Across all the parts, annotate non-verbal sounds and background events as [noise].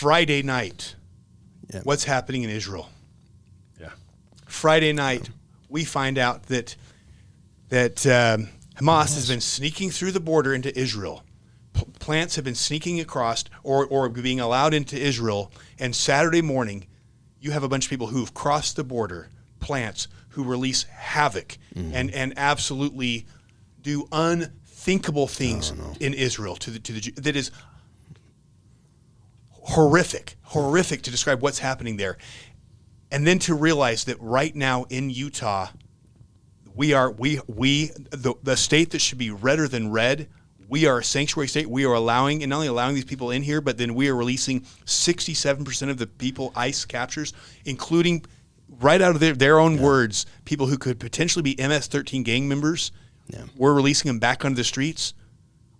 Friday night, Yeah. what's happening in Israel? Yeah. Friday night, we find out that that um, Hamas has been sneaking through the border into Israel. P- plants have been sneaking across or, or being allowed into Israel. And Saturday morning, you have a bunch of people who've crossed the border, plants who release havoc and, and absolutely do unthinkable things in Israel to the, to the that is horrific, horrific to describe what's happening there. And then to realize that right now in Utah, we are we we the, the state that should be redder than red. We are a sanctuary state. We are allowing and not only allowing these people in here, but then we are releasing 67% of the people ICE captures, including right out of their, their own words, people who could potentially be MS-13 gang members. Yeah. We're releasing them back onto the streets.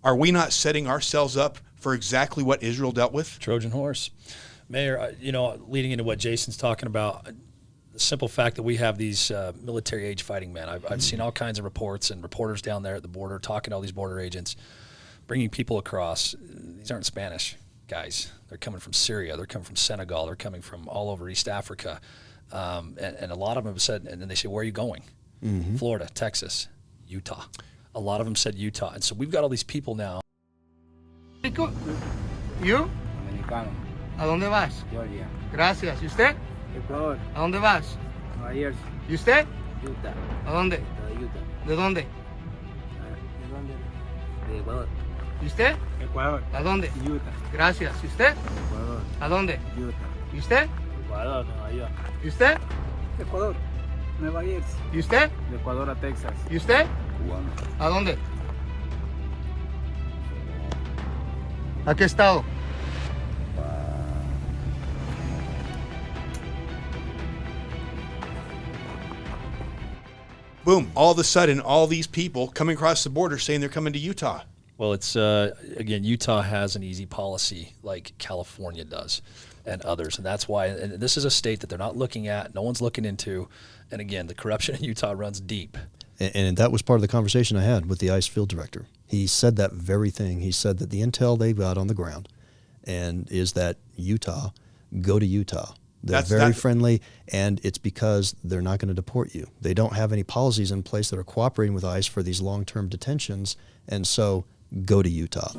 Are we not setting ourselves up for exactly what Israel dealt with? Trojan horse. Mayor, uh, you know, leading into what Jason's talking about, the simple fact that we have these uh, military age fighting men. I've, I've seen all kinds of reports and reporters down there at the border talking to all these border agents, bringing people across. These aren't Spanish guys. They're coming from Syria. They're coming from Senegal. They're coming from all over East Africa. Um, and, and a lot of them have said, and then they say, Where are you going? Florida, Texas, Utah. A lot of them said Utah. And so we've got all these people now México. ¿You? Dominicano, ¿A dónde vas? Georgia, Gracias. ¿Y usted? Ecuador, ¿A dónde vas? Nueva Jersey, ¿Y usted? Utah, ¿A dónde? De Utah. ¿De dónde? ¿De dónde? De Ecuador. ¿Y usted? Ecuador, ¿A dónde? Utah, Gracias. ¿Y usted? Ecuador, ¿A dónde? Utah. ¿Y usted? Ecuador, Nueva York. ¿Y usted? Ecuador, Nueva Jersey. ¿Y usted? De Ecuador a Texas. ¿Y usted? Cubano. ¿A dónde? ¿A qué estado? Boom! All of a sudden, all these people coming across the border saying they're coming to Utah. Well, it's uh, again Utah has an easy policy like California does, and others, and that's why. And this is a state that they're not looking at. No one's looking into, and again, the corruption in Utah runs deep. And, and that was part of the conversation I had with the ICE field director. He said that very thing. He said that the intel they've got on the ground, and is that Utah, go to Utah. They're That's- very friendly, and it's because they're not going to deport you. They don't have any policies in place that are cooperating with ICE for these long-term detentions, and so go to Utah.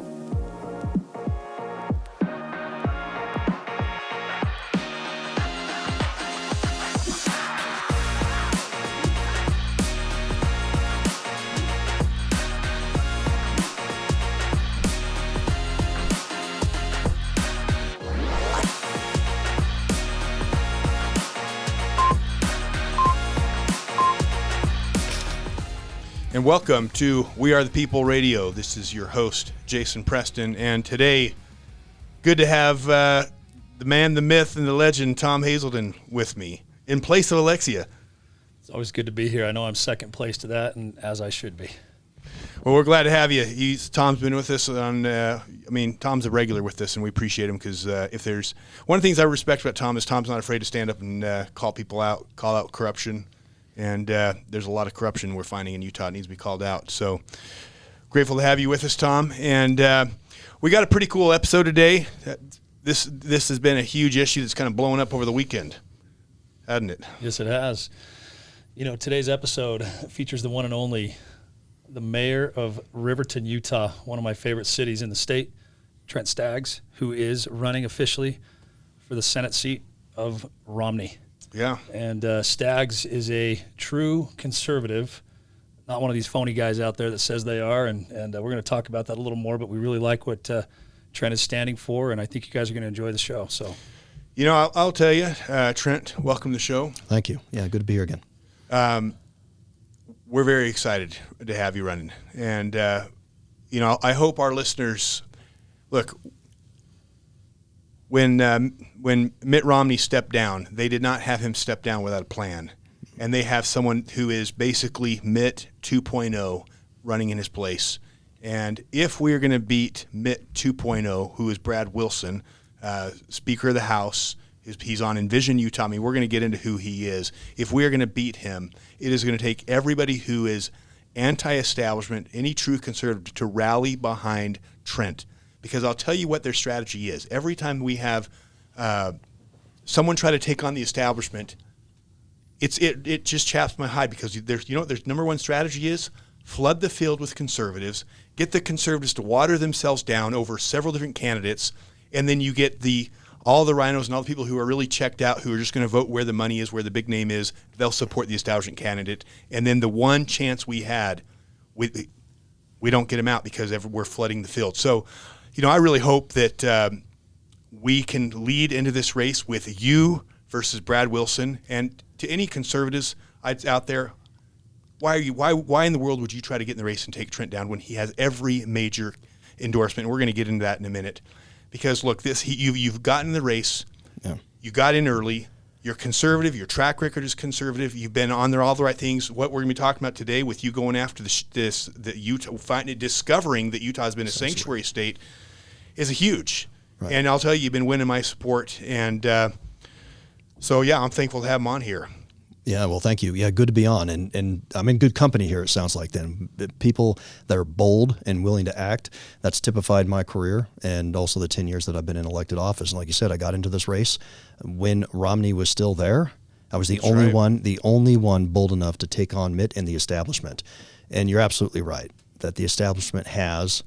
And welcome to We Are the People Radio. This is your host, Jason Preston. And today, good to have uh, the man, the myth, and the legend, Tom Hasleton, with me in place of Alexia. It's always good to be here. I know I'm second place to that, and as I should be. Well, we're glad to have you. He's Tom's been with us on. Uh, I mean, Tom's a regular with this, and we appreciate him because uh, if there's one of the things I respect about Tom is Tom's not afraid to stand up and uh, call people out, call out corruption, and uh, there's a lot of corruption we're finding in Utah that needs to be called out. So grateful to have you with us, Tom. And uh, we got a pretty cool episode today. Uh, This this has been a huge issue that's kind of blowing up over the weekend, hasn't it? Yes, it has. You know, today's episode features the one and only, the mayor of Riverton, Utah, one of my favorite cities in the state, Trent Staggs, who is running officially for the Senate seat of Romney. Yeah. And uh, Staggs is a true conservative, not one of these phony guys out there that says they are. And, and uh, we're going to talk about that a little more, but we really like what uh, Trent is standing for. And I think you guys are going to enjoy the show. So, You know, I'll, I'll tell you, uh, Trent. Welcome to the show. Thank you. Yeah, good to be here again. we're very excited to have you running. And, uh, you know, I hope our listeners look. When um, when Mitt Romney stepped down, they did not have him step down without a plan, and they have someone who is basically Mitt 2.0 running in his place. And if we are going to beat Mitt 2.0, who is Brad Wilson, uh, Speaker of the House, he's- on Envision Utah. I mean, we're going to get into who he is. If we are going to beat him, it is going to take everybody who is anti-establishment, any true conservative, to rally behind Trent. Because I'll tell you what their strategy is. Every time we have uh, someone try to take on the establishment, it's it, it just chaps my hide because there's you know what their number one strategy is flood the field with conservatives, get the conservatives to water themselves down over several different candidates, and then you get the all the rhinos and all the people who are really checked out, who are just going to vote where the money is, where the big name is, they'll support the establishment candidate. And then the one chance we had, we we don't get them out because we're flooding the field. So, you know, I really hope that um, we can lead into this race with you versus Brad Wilson. And to any conservatives out there, why are you why why in the world would you try to get in the race and take Trent down when he has every major endorsement? And we're going to get into that in a minute. Because look, this he, you you've gotten in the race. Yeah. You got in early. You're conservative. Your track record is conservative. You've been on there all the right things. What we're going to be talking about today, with you going after this, this the Utah, finding, discovering that Utah has been a sanctuary state, is a huge. Right. And I'll tell you, you've been winning my support. And uh, so, yeah, I'm thankful to have him on here. Yeah, well, thank you. Yeah, good to be on, and and I'm in good company here. It sounds like then people that are bold and willing to act. That's typified my career, and also the ten years that I've been in elected office. And like you said, I got into this race when Romney was still there. I was the only right. one, the only one bold enough to take on Mitt and the establishment. And you're absolutely right that the establishment has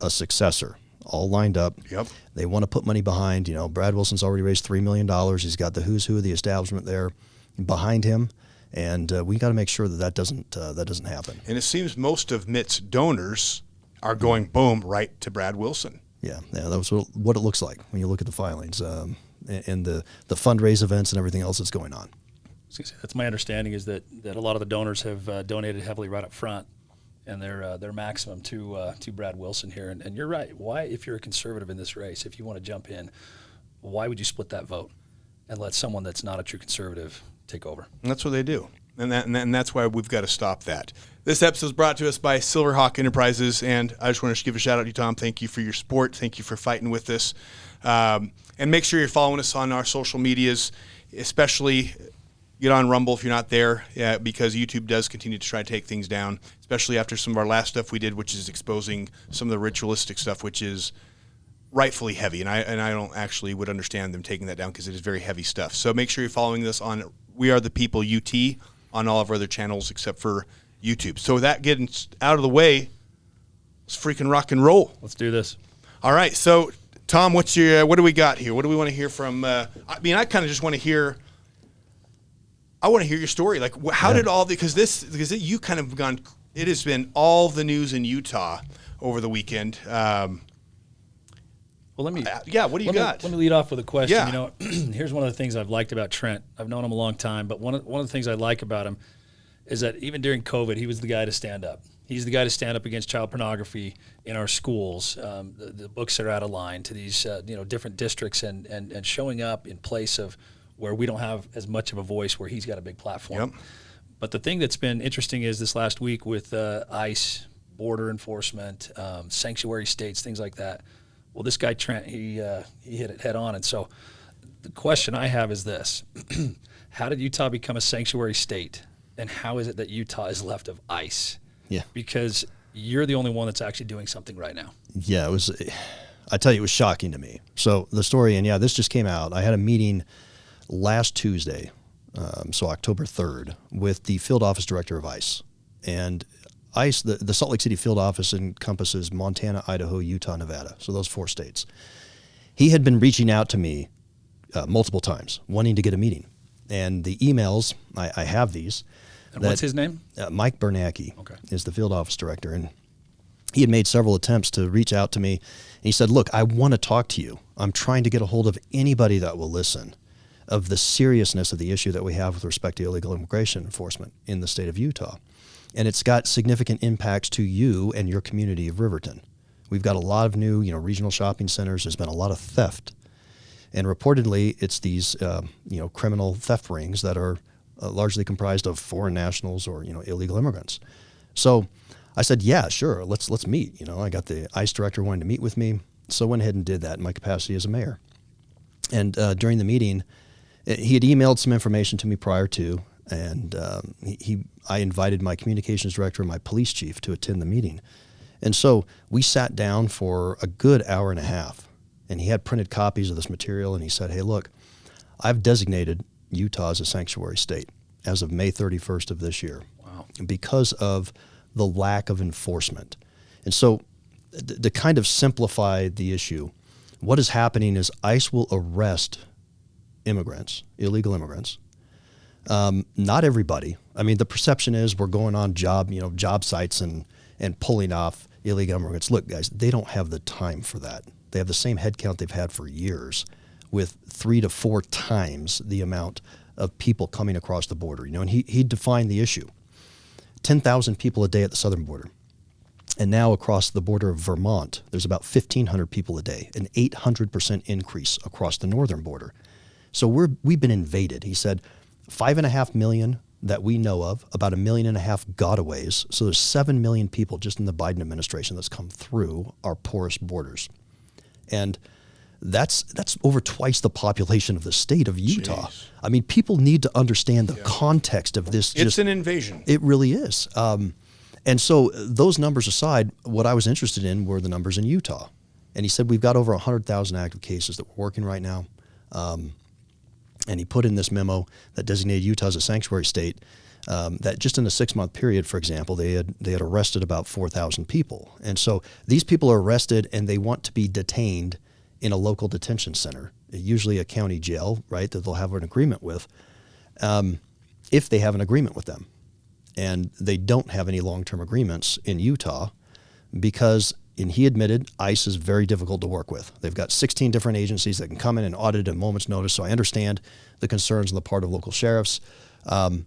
a successor all lined up. Yep. They want to put money behind. You know, Brad Wilson's already raised three million dollars. He's got the who's who of the establishment there behind him, and uh, we got to make sure that that doesn't uh, that doesn't happen. And it seems most of Mitt's donors are going boom right to Brad Wilson. Yeah, yeah, that was what what it looks like when you look at the filings um, and, and the the fundraise events and everything else that's going on. was gonna say, That's my understanding is that, that a lot of the donors have uh, donated heavily right up front, and their uh, their maximum to uh, to Brad Wilson here. And, and you're right. Why, if you're a conservative in this race, if you want to jump in, why would you split that vote and let someone that's not a true conservative take over? And that's what they do. And, that, and, that, and that's why we've got to stop that. This episode is brought to us by Silverhawk Enterprises. And I just want to give a shout out to you, Tom. Thank you for your support. Thank you for fighting with us. Um, and make sure you're following us on our social medias, especially get on Rumble if you're not there, yeah, because YouTube does continue to try to take things down, especially after some of our last stuff we did, which is exposing some of the ritualistic stuff, which is rightfully heavy, and I and I don't actually would understand them taking that down because it is very heavy stuff. So make sure you're following this on We Are the People UT on all of our other channels except for YouTube. So with that getting out of the way, let's freaking rock and roll. Let's do this. All right, so Tom, what's your uh, what do we got here? What do we want to hear from? Uh, I mean, I kind of just want to hear. I want to hear your story. Like, how did all the because this because it, you kind of gone. It has been all the news in Utah over the weekend. Um, Well, let me. uh, yeah, what do you let got? Me, let me lead off with a question. Yeah. You know, [clears throat] here's one of the things I've liked about Trent. I've known him a long time, but one of, one of the things I like about him is that even during COVID, he was the guy to stand up. He's the guy to stand up against child pornography in our schools. Um, the, the books that are out of line to these, uh, you know, different districts, and, and and showing up in place of where we don't have as much of a voice, where he's got a big platform. Yep. But the thing that's been interesting is this last week with uh, ICE, border enforcement, um, sanctuary states, things like that. Well, this guy Trent, he uh, he hit it head on, and so the question I have is this: [clears throat] How did Utah become a sanctuary state, and how is it that Utah is left of ICE? Yeah. Because you're the only one that's actually doing something right now. Yeah, it was. I tell you, it was shocking to me. So the story, and yeah, this just came out. I had a meeting last Tuesday, um, so October third, with the field office director of ICE, and ICE. The, the Salt Lake City field office encompasses Montana, Idaho, Utah, Nevada. So those four states. He had been reaching out to me uh, multiple times, wanting to get a meeting, and the emails I, I have these. And what's his name? Uh, Mike Bernacke Okay. is the field office director, and he had made several attempts to reach out to me. And he said, "Look, I want to talk to you. I'm trying to get a hold of anybody that will listen of the seriousness of the issue that we have with respect to illegal immigration enforcement in the state of Utah, and it's got significant impacts to you and your community of Riverton. We've got a lot of new, you know, regional shopping centers. There's been a lot of theft." and reportedly it's these um, you know criminal theft rings that are uh, largely comprised of foreign nationals or you know illegal immigrants. So I said, yeah, sure, let's let's meet. You know, I got the ICE director wanting to meet with me, so I went ahead and did that in my capacity as a mayor. And uh, during the meeting, he had emailed some information to me prior to, and um, he, I invited my communications director and my police chief to attend the meeting. And so we sat down for a good hour and a half and he had printed copies of this material, and he said, "Hey, look, I've designated Utah as a sanctuary state as of May 31st of this year, Wow. because of the lack of enforcement." And so, th- to kind of simplify the issue, what is happening is ICE will arrest immigrants, illegal immigrants. Um, not everybody. I mean, the perception is we're going on job, you know, job sites and and pulling off illegal immigrants. Look, guys, they don't have the time for that. They have the same headcount they've had for years, with three to four times the amount of people coming across the border. You know, and he he defined the issue: ten thousand people a day at the southern border. And now across the border of Vermont, there's about 1,500 people a day, an 800% increase across the northern border. So we're, we've been invaded. He said, five and a half million that we know of, about a million and a half gotaways. So there's seven million people just in the Biden administration that's come through our porous borders. And that's that's over twice the population of the state of Utah. Jeez. I mean, people need to understand the context of this. It's an invasion. it really is. Um, and so, those numbers aside, what I was interested in were the numbers in Utah. And he said, We've got over 100,000 active cases that we're working right now. Um, and he put in this memo that designated Utah as a sanctuary state. Um, that just in a six month period, for example, they had they had arrested about four thousand people, and so these people are arrested and they want to be detained in a local detention center, usually a county jail, right? That they'll have an agreement with, um, if they have an agreement with them and they don't have any long-term agreements in Utah because and he admitted ICE is very difficult to work with. They've got 16 different agencies that can come in and audit at a moment's notice. So I understand the concerns on the part of local sheriffs, um,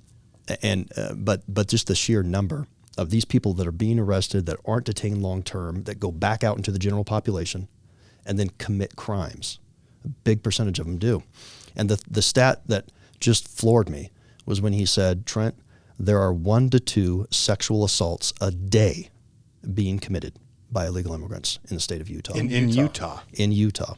and uh, but but just the sheer number of these people that are being arrested that aren't detained long term that go back out into the general population, and then commit crimes. A big percentage of them do, and the the stat that just floored me was when he said, Trent, there are one to two sexual assaults a day being committed by illegal immigrants in the state of Utah. in, in Utah. in Utah.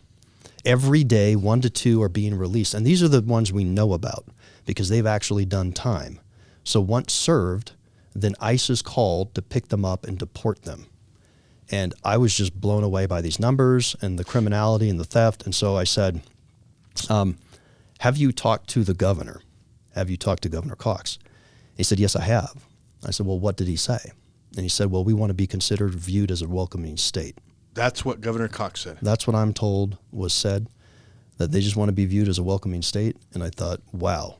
Every day, one to two are being released. And these are the ones we know about because they've actually done time. So once served, then ICE is called to pick them up and deport them. And I was just blown away by these numbers and the criminality and the theft. And so I said, um, Have you talked to the governor? Have you talked to Governor Cox? He said, Yes, I have. I said, Well, what did he say? And he said, Well, we want to be considered viewed as a welcoming state. That's what Governor Cox said. That's what I'm told was said, that they just want to be viewed as a welcoming state. And I thought, wow.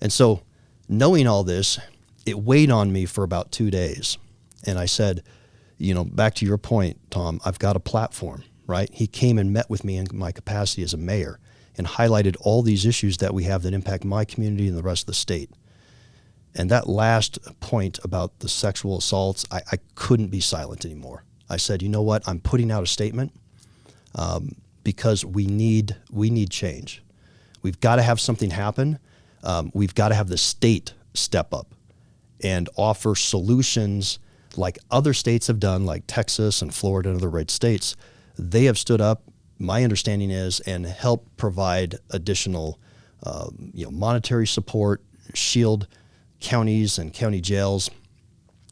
And so, knowing all this, it weighed on me for about two days. And I said, you know, back to your point, Tom, I've got a platform, right? He came and met with me in my capacity as a mayor and highlighted all these issues that we have that impact my community and the rest of the state. And that last point about the sexual assaults, I, I couldn't be silent anymore. I said, you know what? I'm putting out a statement um, because we need we need change. We've got to have something happen. Um, we've got to have the state step up and offer solutions like other states have done, like Texas and Florida and other red states. They have stood up. My understanding is and help provide additional, um, you know, monetary support, shield counties and county jails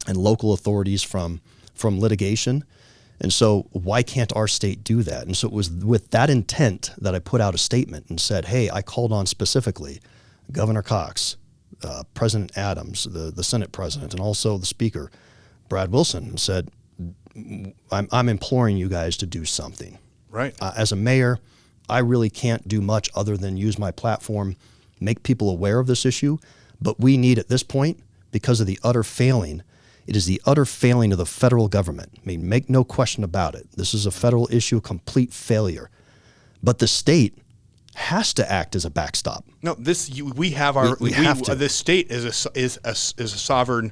and local authorities from from litigation. And so why can't our state do that? And so it was with that intent that I put out a statement and said, "Hey, I called on specifically Governor Cox, uh, President Adams, the the Senate President, and also the Speaker, Brad Wilson, and said, I'm, I'm imploring you guys to do something." Right. uh, as a mayor, I really can't do much other than use my platform, make people aware of this issue. But we need at this point, because of the utter failing, it is the utter failing of the federal government. I mean, make no question about it. This is a federal issue, a complete failure. But the state has to act as a backstop. No, this you, we have our We- we have to. the state is a is a is a sovereign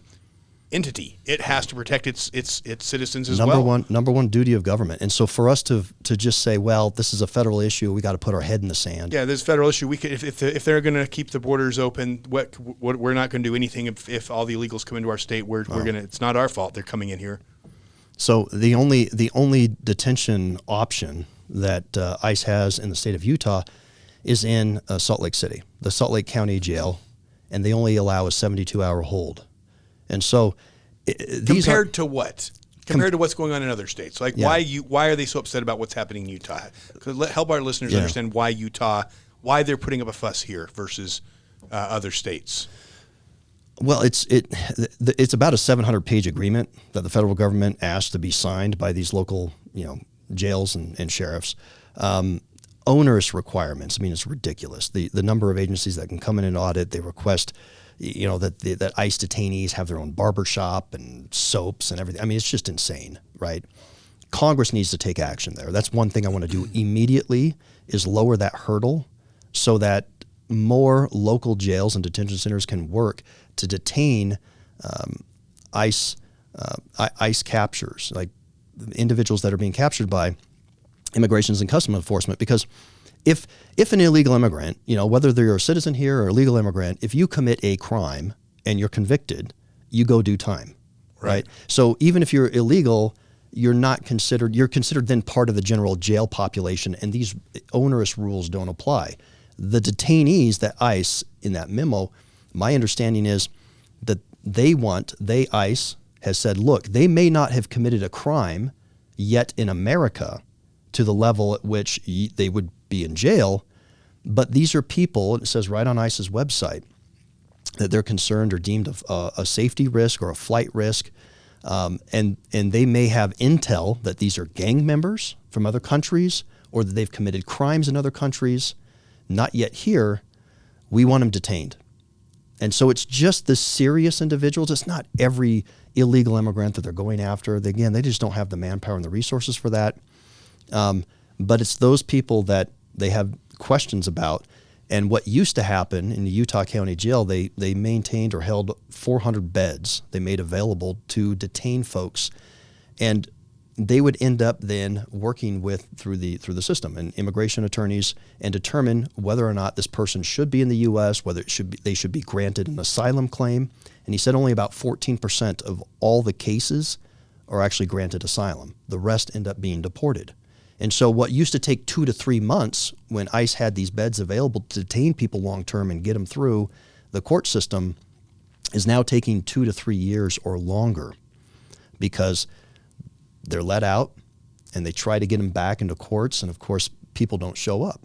entity. It has to protect its its its citizens as number well. one number one duty of government. And so for us to to just say, well, this is a federal issue, we got to put our head in the sand. Yeah, there's a federal issue. We could if if, if they're going to keep the borders open, what, what we're not going to do anything if, if all the illegals come into our state. We're, we're going to. It's not our fault. They're coming in here. So the only the only detention option that uh, ICE has in the state of Utah is in uh, Salt Lake City, the Salt Lake County Jail, and they only allow a 72 hour hold. And so i- i- these Compared are to what? compared to what's going on in other states. Like Yeah. why you why are they so upset about what's happening in Utah? let- help our listeners Yeah. understand why Utah, why they're putting up a fuss here versus uh, other states. Well, it's it it's about a 700 page agreement that the federal government asked to be signed by these local you know jails and, and sheriffs. Um, onerous requirements. I mean, it's ridiculous. The the number of agencies that can come in and audit. They request you know that the, that ICE detainees have their own barber shop and soaps and everything. I mean, it's just insane, right? Congress needs to take action there. That's one thing I want to do immediately is lower that hurdle so that more local jails and detention centers can work to detain um, ICE uh, ICE captures, like individuals that are being captured by immigrations and custom enforcement. Because if if an illegal immigrant, you know, whether they're a citizen here or a legal immigrant, if you commit a crime and you're convicted, you go do time, right? So even if you're illegal, you're not considered. You're considered then part of the general jail population, and these onerous rules don't apply. The detainees that ICE in that memo, my understanding is that they want they ICE has said, look, they may not have committed a crime yet in America to the level at which y- they would be in jail, but these are people. It says right on ICE's website that they're concerned or deemed a, a, a safety risk or a flight risk, um, and and they may have intel that these are gang members from other countries or that they've committed crimes in other countries, not yet here. We want them detained. And so it's just the serious individuals. It's not every illegal immigrant that they're going after. They, again, they just don't have the manpower and the resources for that. Um, but it's those people that they have questions about. And what used to happen in the Utah County Jail, they, they maintained or held 400 beds they made available to detain folks. And they would end up then working with through the through the system and immigration attorneys and determine whether or not this person should be in the U.S., whether it should be, they should be granted an asylum claim. And he said only about 14% of all the cases are actually granted asylum. The rest end up being deported. And so, what used to take two to three months when ICE had these beds available to detain people long term and get them through the court system is now taking two to three years or longer because they're let out and they try to get them back into courts. And of course, people don't show up.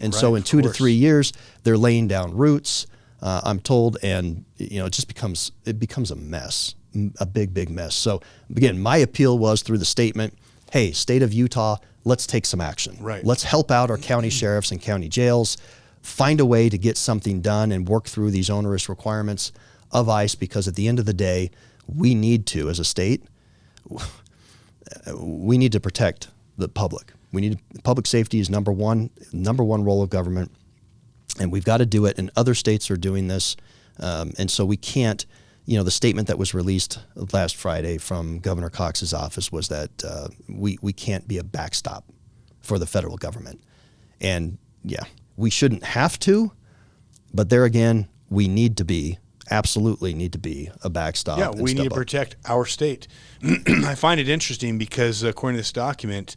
And so, in two to three years, they're laying down roots. Uh, I'm told, and you know, it just becomes it becomes a mess, a big, big mess. So again, my appeal was through the statement: Hey, state of Utah, let's take some action. Right. Let's help out our county sheriffs and county jails, find a way to get something done and work through these onerous requirements of ICE. Because at the end of the day, we need to, as a state, [laughs] we need to protect the public. We need public safety is number one, number one role of government, and we've got to do it. And other states are doing this, um, and so we can't. You know, the statement that was released last Friday from Governor Cox's office was that uh, we we can't be a backstop for the federal government, and yeah, we shouldn't have to, but there again, we need to be absolutely need to be a backstop. Yeah, we need to up. protect our state. [clears throat] I find it interesting because according to this document,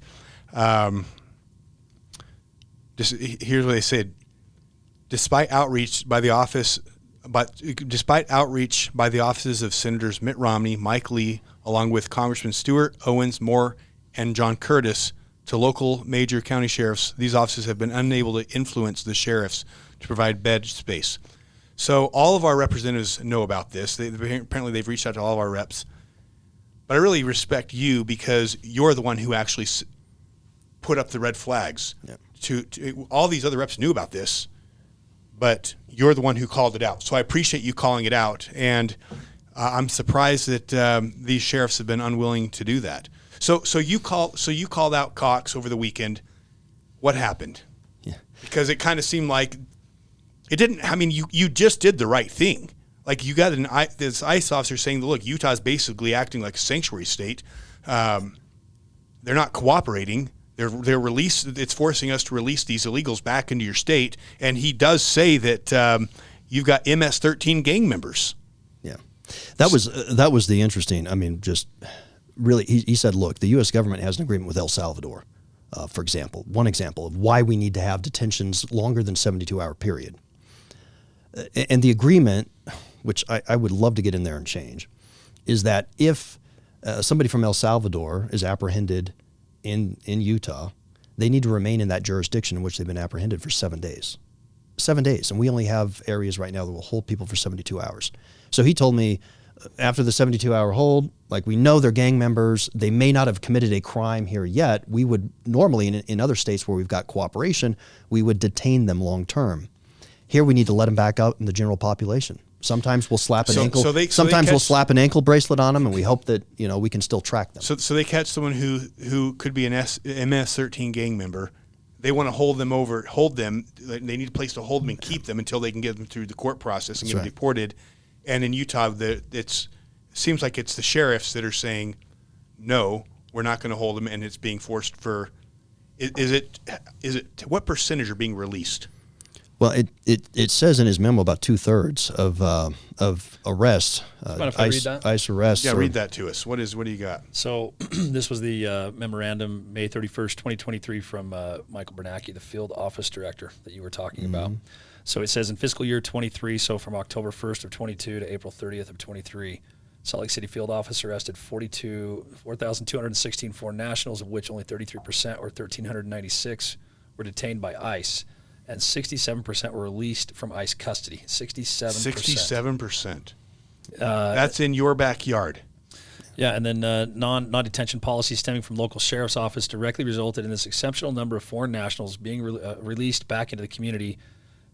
um, here's what they said: despite outreach by the office, but despite outreach by the offices of Senators Mitt Romney, Mike Lee, along with Congressman Stewart Owens, Moore, and John Curtis, to local major county sheriffs, these offices have been unable to influence the sheriffs to provide bed space. So all of our representatives know about this. They, apparently, they've reached out to all of our reps. But I really respect you because you're the one who actually put up the red flags. To, to all these other reps knew about this, but you're the one who called it out. So I appreciate you calling it out, and uh, I'm surprised that um, these sheriffs have been unwilling to do that. So so you call so you called out Cox over the weekend. What happened? Yeah. Because it kind of seemed like it didn't. I mean, you you just did the right thing. Like you got an this ICE officer saying, "Look, Utah's basically acting like a sanctuary state. Um, they're not cooperating. They're they're release. It's forcing us to release these illegals back into your state." And he does say that um, you've got MS-13 gang members. Yeah, that was uh, that was the interesting. I mean, just really, he, he said, look, the U.S. government has an agreement with El Salvador, uh, for example. One example of why we need to have detentions longer than seventy-two hour period, and the agreement, which I, I would love to get in there and change, is that if uh, somebody from El Salvador is apprehended in in Utah, they need to remain in that jurisdiction in which they've been apprehended for seven days. Seven days, and we only have areas right now that will hold people for 72 hours. So he told me uh, after the 72 hour hold, like we know they're gang members, they may not have committed a crime here yet. We would normally, in, in other states where we've got cooperation, we would detain them long term. Here we need to let them back out in the general population. Sometimes we'll slap an So- ankle. so they- so they sometimes we'll slap an ankle bracelet on them, and we hope that you know we can still track them. So, so they catch someone who who could be an S, MS-13 gang member. They want to hold them over, hold them. They need a place to hold them and keep them until they can get them through the court process and get them deported. And in Utah, the, it's seems like it's the sheriffs that are saying, no, we're not going to hold them, and it's being forced for. Is, is it is it what percentage are being released? Well, it, it, it says in his memo about two thirds of uh, of arrests, uh, mind if I ICE. ICE arrests. Yeah, are- read that to us. What is what do you got? So [clears throat] this was the uh, memorandum, May 31st, 2023, from uh, Michael Bernacke, the field office director that you were talking about. So it says in fiscal year 23, so from October 1st of 22 to April 30th of 23, Salt Lake City field office arrested 42, 4,216 foreign nationals, of which only 33% or 1,396 were detained by ICE, and 67% were released from ICE custody. 67%. Sixty-seven percent. Uh, That's in your backyard. Yeah, and then uh, non non detention policies stemming from local sheriff's office directly resulted in this exceptional number of foreign nationals being re- uh, released back into the community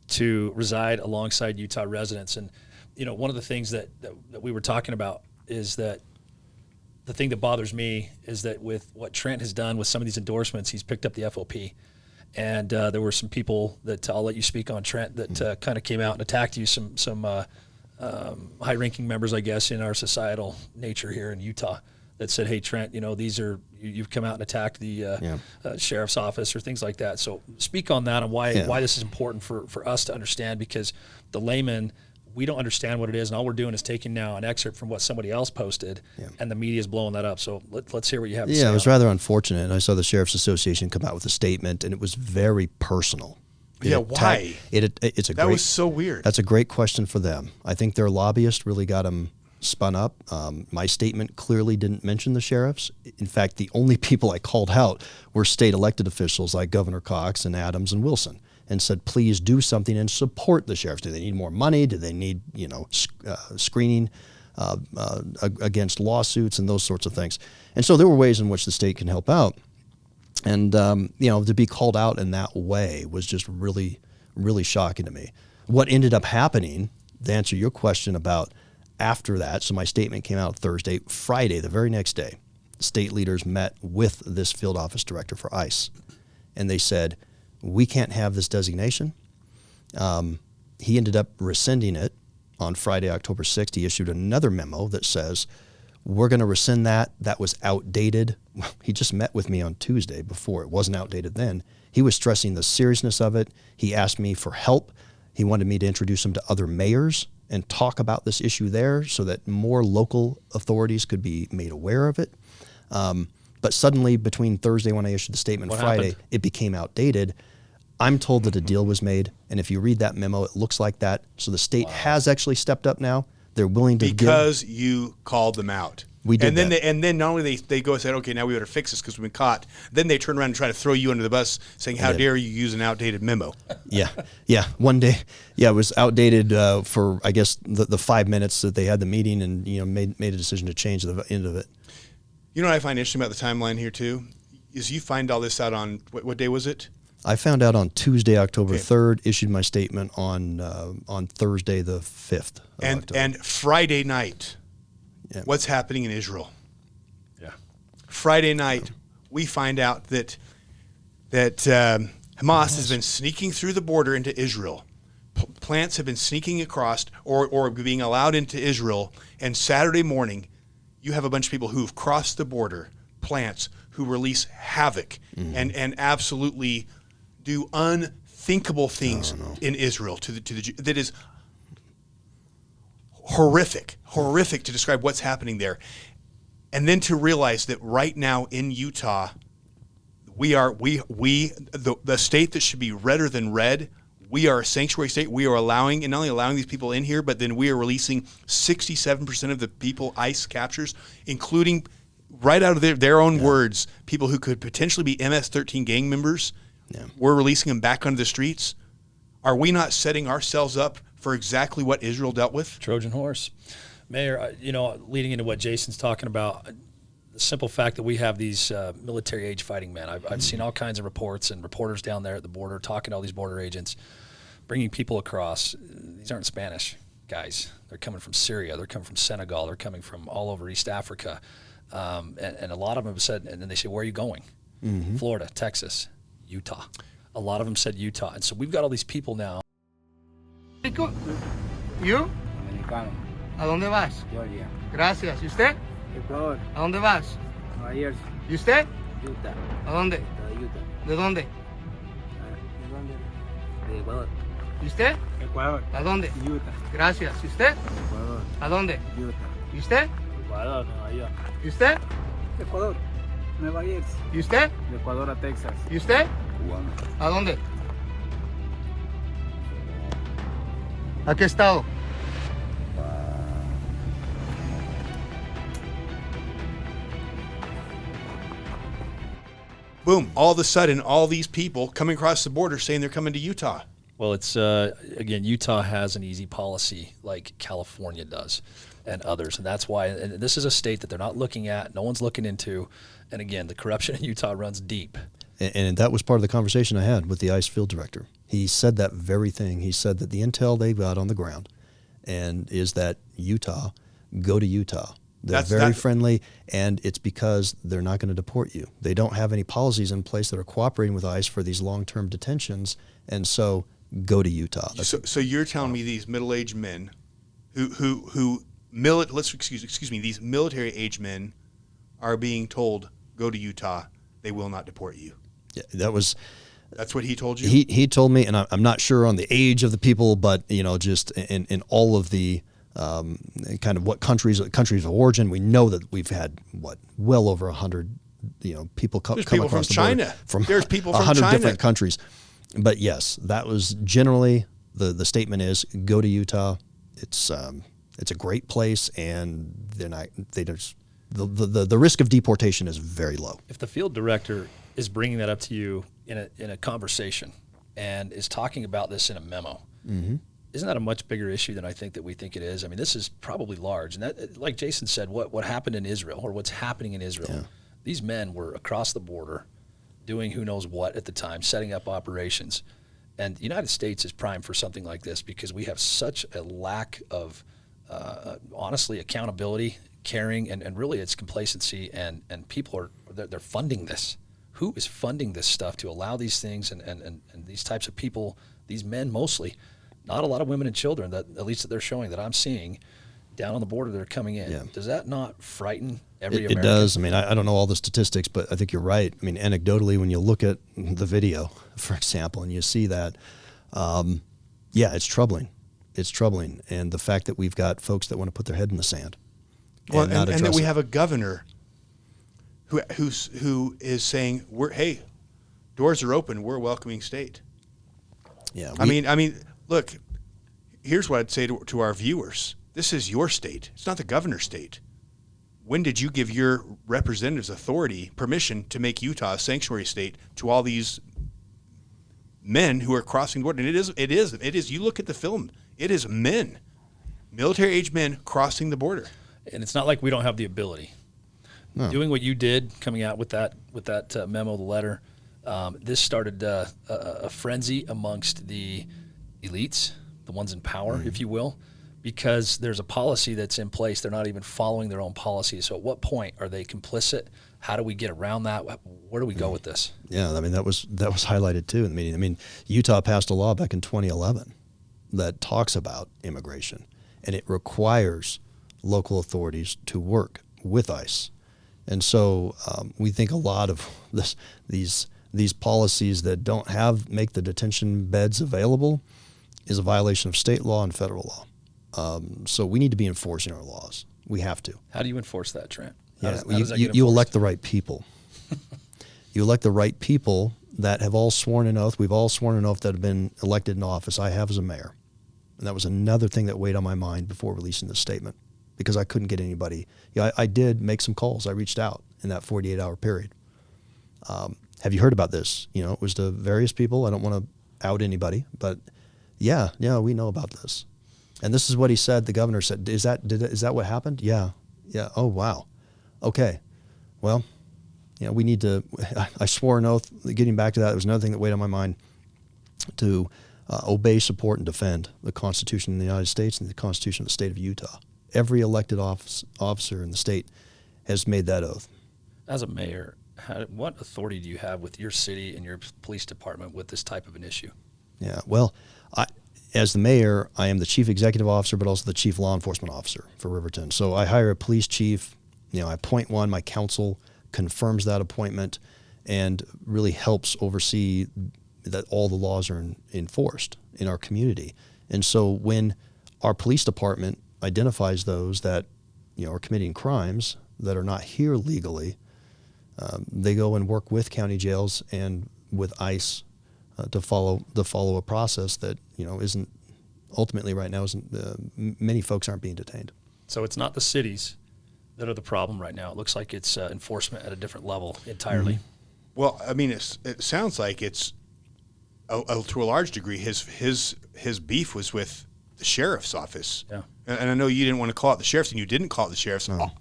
to reside alongside Utah residents. And you know, one of the things that, that that we were talking about is that the thing that bothers me is that with what Trent has done with some of these endorsements, he's picked up the FOP. And uh, there were some people that I'll let you speak on, Trent, that uh, kind of came out and attacked you. Some some uh, um, high-ranking members, I guess, in our societal nature here in Utah, that said, "Hey, Trent, you know these are you, you've come out and attacked the uh, Yeah. uh, sheriff's office or things like that." So speak on that and why Yeah. why this is important for for us to understand because the layman. We don't understand what it is, and all we're doing is taking now an excerpt from what somebody else posted, and the media is blowing that up. So let, let's hear what you have to say. Yeah, it was on rather unfortunate. And I saw the Sheriff's Association come out with a statement, and it was very personal. It Yeah, attacked- why? It, it, it's a That great, was so weird. That's a great question for them. I think their lobbyist really got them spun up. Um, my statement clearly didn't mention the sheriffs. In fact, the only [laughs] people I called out were state elected officials like Governor Cox and Adams and Wilson, and said, "Please do something and support the sheriffs. Do they need more money? Do they need you know uh, screening?" Uh, uh, against lawsuits and those sorts of things, and so there were ways in which the state can help out and um, you know to be called out in that way was just really really shocking to me what ended up happening to answer your question about after that so my statement came out thursday friday the very next day state leaders met with this field office director for ice and they said we can't have this designation um, he ended up rescinding it on Friday, October 6th. He issued another memo that says, We're going to rescind that. That was outdated. He just met with me on Tuesday before. It wasn't outdated then. He was stressing the seriousness of it. He asked me for help. He wanted me to introduce him to other mayors and talk about this issue there so that more local authorities could be made aware of it. Um, but suddenly, between Thursday when I issued the statement, What Friday, happened? it became outdated. I'm told that a deal was made, and if you read that memo, it looks like that. So the state has actually stepped up now. They're willing to give. because you called them out. We did and then that. They, and then not only they they go and say, okay, now we better fix this because we've been caught. Then they turn around and try to throw you under the bus, saying, "How dare you use an outdated memo?" [laughs] Yeah, yeah. One day, yeah, it was outdated uh, for I guess the, the five minutes that they had the meeting, and you know made made a decision to change the end of it. You know what I find interesting about the timeline here too is you find all this out on what, what day was it? I found out on Tuesday, October Okay. third. Issued my statement on uh, on Thursday, the fifth. And and Friday night, Yeah. what's happening in Israel? Yeah. Friday night, we find out that that um, Hamas has been sneaking through the border into Israel. P- plants have been sneaking across or, or being allowed into Israel. And Saturday morning, you have a bunch of people who've crossed the border, plants who release havoc and, and absolutely do unthinkable things in Israel to the to the that is horrific, horrific to describe what's happening there. And then to realize that right now in Utah, we are we we the, the state that should be redder than red, we are a sanctuary state. We are allowing, and not only allowing these people in here, but then we are releasing 67% of the people ICE captures, including right out of their, their own words, people who could potentially be MS 13 gang members. We're releasing them back onto the streets. Are we not setting ourselves up for exactly what Israel dealt with? Trojan horse. Mayor, you know, leading into what Jason's talking about, the simple fact that we have these uh, military age fighting men. I've, I've seen all kinds of reports and reporters down there at the border talking to all these border agents, bringing people across. These aren't Spanish guys. They're coming from Syria. They're coming from Senegal. They're coming from all over East Africa. Um, and, and a lot of them have said, and then they say, Where are you going? Florida, Texas, Utah. A lot of them said Utah. And so we've got all these people now. ¿You? Dominicano. ¿A dónde vas? Georgia. Gracias. ¿Y usted? Ecuador. ¿A dónde vas? Nueva Jersey. ¿Y usted? Utah. ¿A dónde? De Utah. ¿De dónde? ¿De dónde? De Ecuador. ¿Y usted? Ecuador. ¿A dónde? Utah. Gracias. ¿Y usted? Ecuador. ¿A dónde? Utah. ¿Y usted? Ecuador, Nueva York. ¿Y usted? Ecuador. Nueva Jersey. ¿Y usted? De Ecuador a Texas. ¿Y usted? Cubano. ¿A dónde? ¿A qué estado? Boom! All of a sudden, all these people coming across the border saying they're coming to Utah. Well, it's uh, again, Utah has an easy policy like California does, and others, and that's why. And this is a state that they're not looking at. No one's looking into, and again, the corruption [laughs] in Utah runs deep. And, and that was part of the conversation I had with the ICE field director. He said that very thing. He said that the intel they've got on the ground, and is that Utah, go to Utah. They're That's- very friendly, and it's because they're not going to deport you. They don't have any policies in place that are cooperating with ICE for these long-term detentions, and so go to Utah. That's So, so you're telling me these middle-aged men, who who who mili- let's excuse excuse me, these military-age men, are being told go to Utah. They will not deport you. yeah, that was That's what he told you. he he told me, and I'm not sure on the age of the people, but you know, just in in all of the um, kind of what countries countries of origin, we know that we've had what well over a hundred you know people co- come people from across the China. from There's people [laughs] a from hundred different countries. But yes, that was generally the the statement is go to Utah. It's um, it's a great place, and they're not they just the, the, the, the risk of deportation is very low. If the field director is bringing that up to you in a in a conversation and is talking about this in a memo, isn't that a much bigger issue than I think that we think it is? I mean, this is probably large, and that, like Jason said, what what happened in Israel or what's happening in Israel, these men were across the border, doing who knows what at the time, setting up operations, and the United States is primed for something like this because we have such a lack of, uh, honestly, accountability, caring, and, and really it's complacency, and and people are they're, they're funding this. Who is funding this stuff to allow these things and, and, and, and these types of people, these men mostly, not a lot of women and children that at least that they're showing that I'm seeing down on the border that are coming in. Yeah. Does that not frighten every It, it does. I mean, I, I don't know all the statistics, but I think you're right. I mean, anecdotally, when you look at the video, [laughs] for example, and you see that, um, yeah, it's troubling. It's troubling, and the fact that we've got folks that want to put their head in the sand, well, and, not and that we it. have a governor who who's who is saying we're hey, doors are open. We're a welcoming state. yeah. I mean, I mean, look. Here's what I'd say to, to our viewers: This is your state. It's not the governor's state. When did you give your representatives authority, permission to make Utah a sanctuary state to all these men who are crossing the border? And it is, it is, it is. You look at the film; it is men, military-age men crossing the border. and it's not like we don't have the ability. No. Doing what you did, coming out with that with that uh, memo, the letter, um, this started uh, a, a frenzy amongst the elites, the ones in power, if you will, because there's a policy that's in place. They're not even following their own policy. So, at what point are they complicit? How do we get around that? Where do we go with this? Yeah, I mean that was that was highlighted too in the meeting. I mean, Utah passed a law back in 2011 that talks about immigration, and it requires local authorities to work with ICE. And so um, we think a lot of [laughs] this, these these policies that don't have make the detention beds available is a violation of state law and federal law. Um, so we need to be enforcing our laws. We have to. How do you enforce that, Trent? How Yeah, does- you, that you, you elect the right people. [laughs] you elect the right people that have all sworn an oath. We've all sworn an oath that have been elected in office. I have as a mayor. And that was another thing that weighed on my mind before releasing this statement because I couldn't get anybody. Yeah, I, I did make some calls. I reached out in that 48 hour period. Um, have you heard about this? You know, it was to various people. I don't want to out anybody, but yeah, yeah, we know about this. And this is what he said. The governor said, "Is that did is that what happened?" Yeah, yeah. Oh wow. Okay. Well, you know, we need to. [laughs] I, swore an oath. Getting back to that, there was another thing that weighed on my mind to uh, obey, support, and defend the Constitution of the United States and the Constitution of the state of Utah. Every elected office, officer in the state has made that oath. As a mayor, how, what authority do you have with your city and your police department with this type of an issue? Yeah. Well, I, as the mayor, I am the chief executive officer, but also the chief law enforcement officer for Riverton. So I hire a police chief. You know, I appoint one. My council confirms that appointment, and really helps oversee that all the laws are in, enforced in our community. And so when our police department identifies those that you know are committing crimes that are not here legally, um, they go and work with county jails and with ICE uh, to follow to follow a process that you know isn't ultimately right now isn't uh, many folks aren't being detained. So it's not the cities that are the problem right now. It looks like it's uh, enforcement at a different level entirely. Well, I mean, it's, it sounds like it's a, a, to a large degree his his his beef was with the sheriff's office. Yeah. And, and I know you didn't want to call it the sheriff's, and you didn't call it the sheriff's. Oh,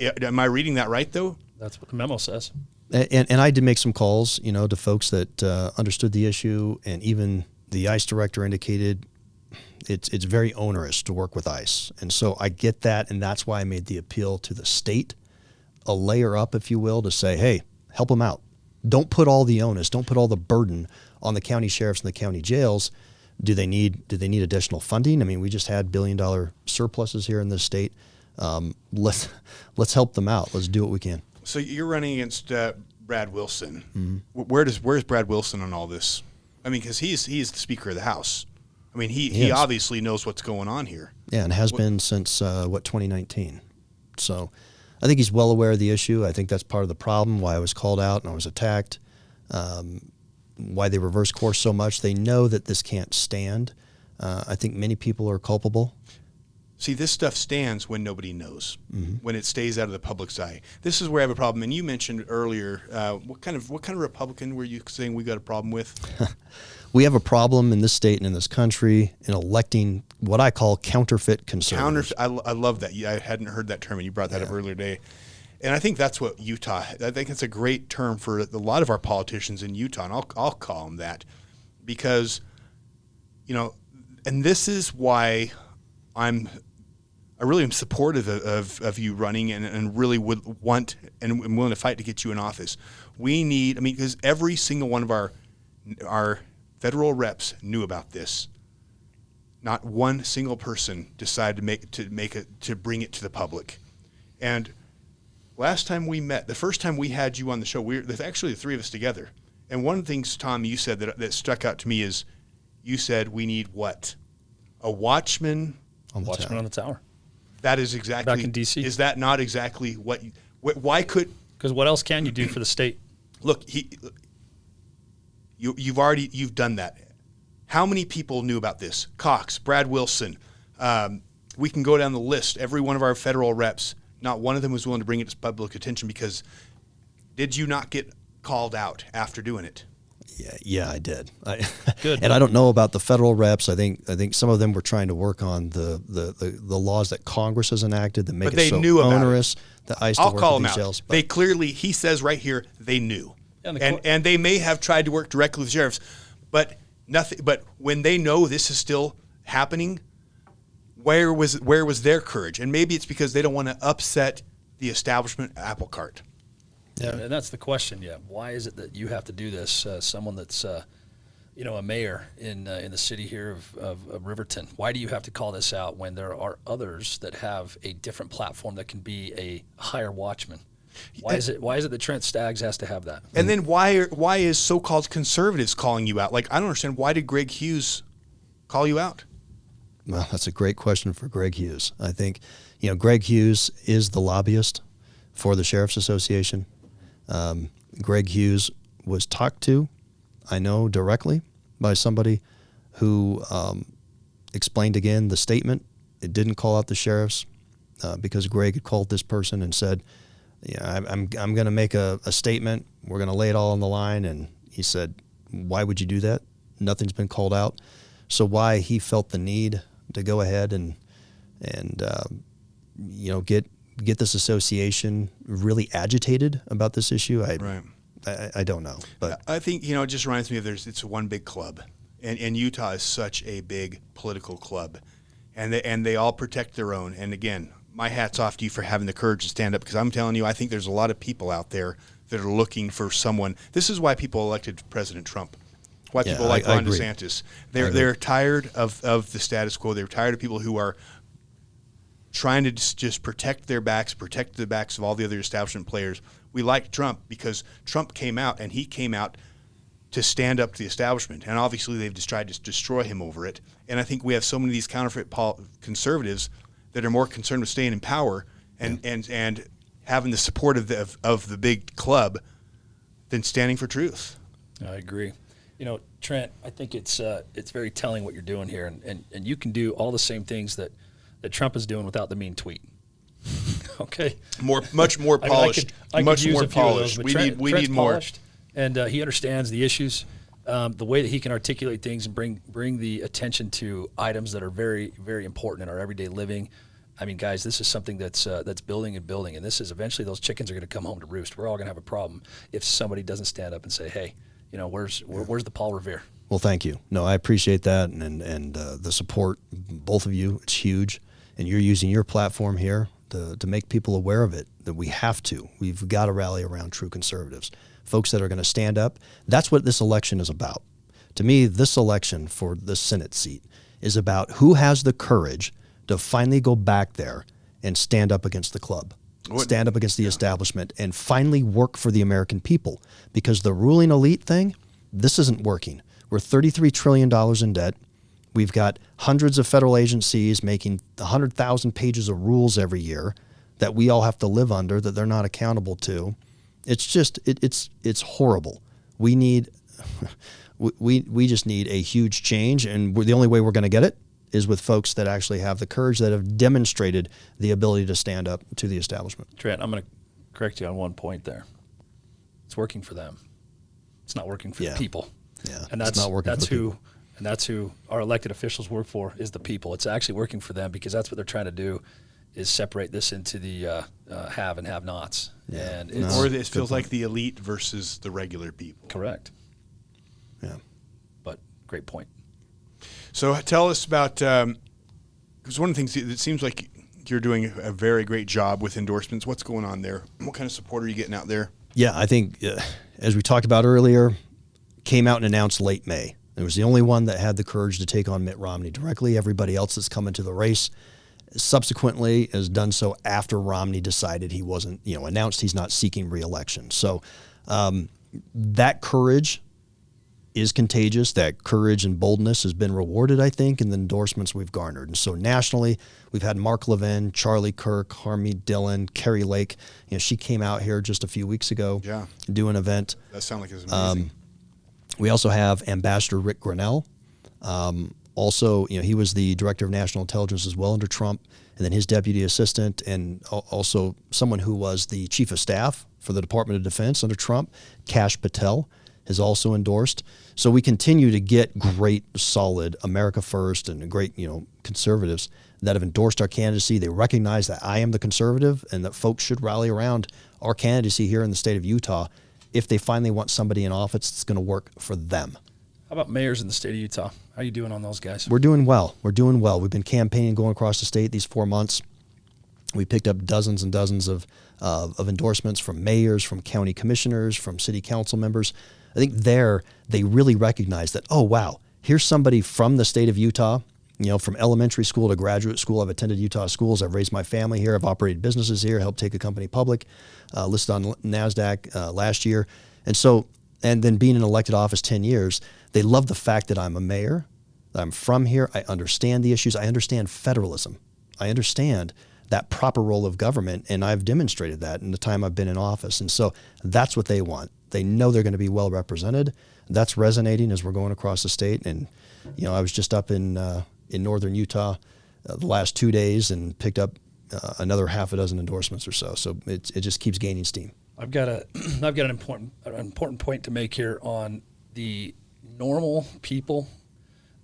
am I reading that right though? That's what the memo says. And, and I did make some calls, you know, to folks that uh, understood the issue, and even the ICE director indicated it's it's very onerous to work with ICE, and so I get that, and that's why I made the appeal to the state, a layer up, if you will, to say, hey, help them out. Don't put all the onus, don't put all the burden on the county sheriffs and the county jails. Do they need do they need additional funding? I mean, we just had billion dollar surpluses here in this state. Um, let's let's help them out. Let's do what we can. So you're running against uh, Brad Wilson. Mm-hmm. Where does where's Brad Wilson on all this? I mean, because he's he's the Speaker of the House. I mean, he, he Yes. obviously knows what's going on here. Yeah, and has been since uh, what 2019. So, I think he's well aware of the issue. I think that's part of the problem. Why I was called out and I was attacked. Um, why they reverse course so much. They know that this can't stand. Uh, I think many people are culpable. See, this stuff stands when nobody knows, Mm-hmm. when it stays out of the public's eye. This is where I have a problem. And you mentioned earlier, uh, what kind of what kind of Republican were you saying we got a problem with? [laughs] We have a problem in this state and in this country in electing what I call counterfeit conservatives. Counter. I, I love that. I hadn't heard that term, and you brought that up earlier today. And I think that's what Utah. I think it's a great term for a lot of our politicians in Utah, and I'll I'll call them that because, you know, and this is why I'm. I really am supportive of, of, of you running and, and really would want and am willing to fight to get you in office. We need, I mean, because every single one of our our federal reps knew about this not one single person decided to make to make it to bring it to the public. And last time we met, the first time we had you on the show, we were actually the three of us together. And one of the things, Tom, you said that that struck out to me is, you said we need what, a watchman. on the Watchman town. on the tower. That is exactly Back in DC. Is that not exactly what? You, wh- why could Because what else can you do for the state? [clears throat] look he? You you've already you've done that. How many people knew about this? Cox, Brad Wilson. Um, we can go down the list. Every one of our federal reps. Not one of them was willing to bring it to public attention because did you not get called out after doing it? Yeah, yeah, I did. I, [laughs] Good. and I don't know about the federal reps. I think I think some of them were trying to work on the the, the, the laws that Congress has enacted that make But it they so knew about it. onerous that ICE I'll work call them these out. jails. But They clearly, he says right here, they knew, And and the and, co- they may have tried to work directly with sheriffs, but nothing. But when they know this is still happening, where was where was their courage? And maybe it's because they don't want to upset the establishment apple cart. Yeah, and that's the question. Yeah, why is it that you have to do this? Uh, someone that's, uh, you know, a mayor in uh, in the city here of, of, of Riverton. Why do you have to call this out when there are others that have a different platform that can be a higher watchman? Why is it? Why is it that Trent Staggs has to have that? And then why are, why is so-called conservatives calling you out? Like I don't understand why did Greg Hughes call you out? Well, that's a great question for Greg Hughes. I think, you know, Greg Hughes is the lobbyist for the Sheriff's Association. Um, Greg Hughes was talked to, I know directly by somebody who um, explained again the statement. It didn't call out the sheriffs uh, because Greg had called this person and said, "Yeah, I'm I'm, I'm going to make a, a statement. We're going to lay it all on the line." And he said, "Why would you do that? Nothing's been called out." So why he felt the need to go ahead and and uh, you know get get this association really agitated about this issue, I Right. I, I don't know, but I think you know it just reminds me of there's it's one big club, and, and Utah is such a big political club, and they, and they all protect their own. And again, my hats off to you for having the courage to stand up because I'm telling you, I think there's a lot of people out there that are looking for someone. This is why people elected President Trump. Why Yeah, people like I Ron agree. DeSantis. They're they're tired of, of the status quo. They're tired of people who are trying to just, protect their backs, protect the backs of all the other establishment players. We like Trump because Trump came out and he came out to stand up to the establishment. And obviously, they've just tried to destroy him over it. And I think we have so many of these counterfeit pol- conservatives that are more concerned with staying in power and, and, and having the support of the, of, of the big club than standing for truth. I agree. You know, Trent, I think it's uh, it's very telling what you're doing here, and, and, and you can do all the same things that, that Trump is doing without the mean tweet. [laughs] okay, More, much more [laughs] I mean, I polished. could- I could much use more a few of those, polished. we Trent- need, we Trent's need more. polished, and uh, he understands the issues, um, the way that he can articulate things and bring bring the attention to items that are very very important in our everyday living. I mean, guys, this is something that's uh, that's building and building, and this is eventually those chickens are going to come home to roost. We're all going to have a problem if somebody doesn't stand up and say, "Hey, you know, where's where, where's the Paul Revere?" Well, thank you. No, I appreciate that, and and, and uh, the support, both of you. It's huge, and you're using your platform here to to make people aware of it. That we have to. We've got to rally around true conservatives, folks that are going to stand up. That's what this election is about. To me, this election for the Senate seat is about who has the courage to finally go back there and stand up against the club. Stand up against the establishment and finally work for the American people. Because the ruling elite thing, this isn't working. We're $33 trillion in debt. We've got hundreds of federal agencies making 100,000 pages of rules every year that we all have to live under that they're not accountable to. It's just, it, it's, it's horrible. We need, [laughs] we, we, we just need a huge change. And we're, the only way we're going to get it is with folks that actually have the courage, that have demonstrated the ability to stand up to the establishment. Trent, I'm going to correct you on one point there. It's working for them. It's not working for Yeah. the people. Yeah, and that's not working for that's the who people. And that's who our elected officials work for is the people. It's actually working for them because that's what they're trying to do is separate this into the uh, uh, have and have nots. And it's Or it feels like the elite versus the regular people. correct. Yeah. But great point. So tell us about because one of the things that it seems like you're doing a very great job with endorsements. What's going on there? What kind of support are you getting out there? Yeah, I think uh, as we talked about earlier, came out and announced late May. It was the only one that had the courage to take on Mitt Romney directly. Everybody else that's come into the race subsequently has done so after Romney decided he wasn't, you know, announced he's not seeking reelection. So um, that courage is contagious. That courage and boldness has been rewarded, I think, in the endorsements we've garnered. And so nationally, we've had Mark Levin, Charlie Kirk, Harmeet Dillon, Kari Lake. You know, she came out here just a few weeks ago Yeah. to do an event. That sounds like it's Um, amazing. We also have Ambassador Rick Grinnell. Um, also, you know, he was the director of national intelligence as well under Trump, and then his deputy assistant, and also someone who was the chief of staff for the Department of Defense under Trump, Kash Patel, has also endorsed. So we continue to get great, solid America First and great, you know, conservatives that have endorsed our candidacy. They recognize that I am the conservative and that folks should rally around our candidacy here in the state of Utah if they finally want somebody in office that's going to work for them. How about mayors in the state of Utah? How are you doing on those guys? We're doing well. We're doing well. We've been campaigning going across the state these four months. We picked up dozens and dozens of, uh, of endorsements from mayors, from county commissioners, from city council members. I think there they really recognize that, oh, wow, here's somebody from the state of Utah, you know, from elementary school to graduate school. I've attended Utah schools. I've raised my family here. I've operated businesses here, helped take a company public, uh, listed on NASDAQ uh, last year. And so, and then being in elected office 10 years, they love the fact that I'm a mayor, that I'm from here. I understand the issues. I understand federalism. I understand that proper role of government, and I've demonstrated that in the time I've been in office. And so that's what they want. They know they're going to be well represented. That's resonating as we're going across the state. And you know, I was just up in uh, in northern Utah uh, the last two days and picked up uh, another half a dozen endorsements or so. So it it just keeps gaining steam. I've got a [clears throat] I've got an important an important point to make here on the normal people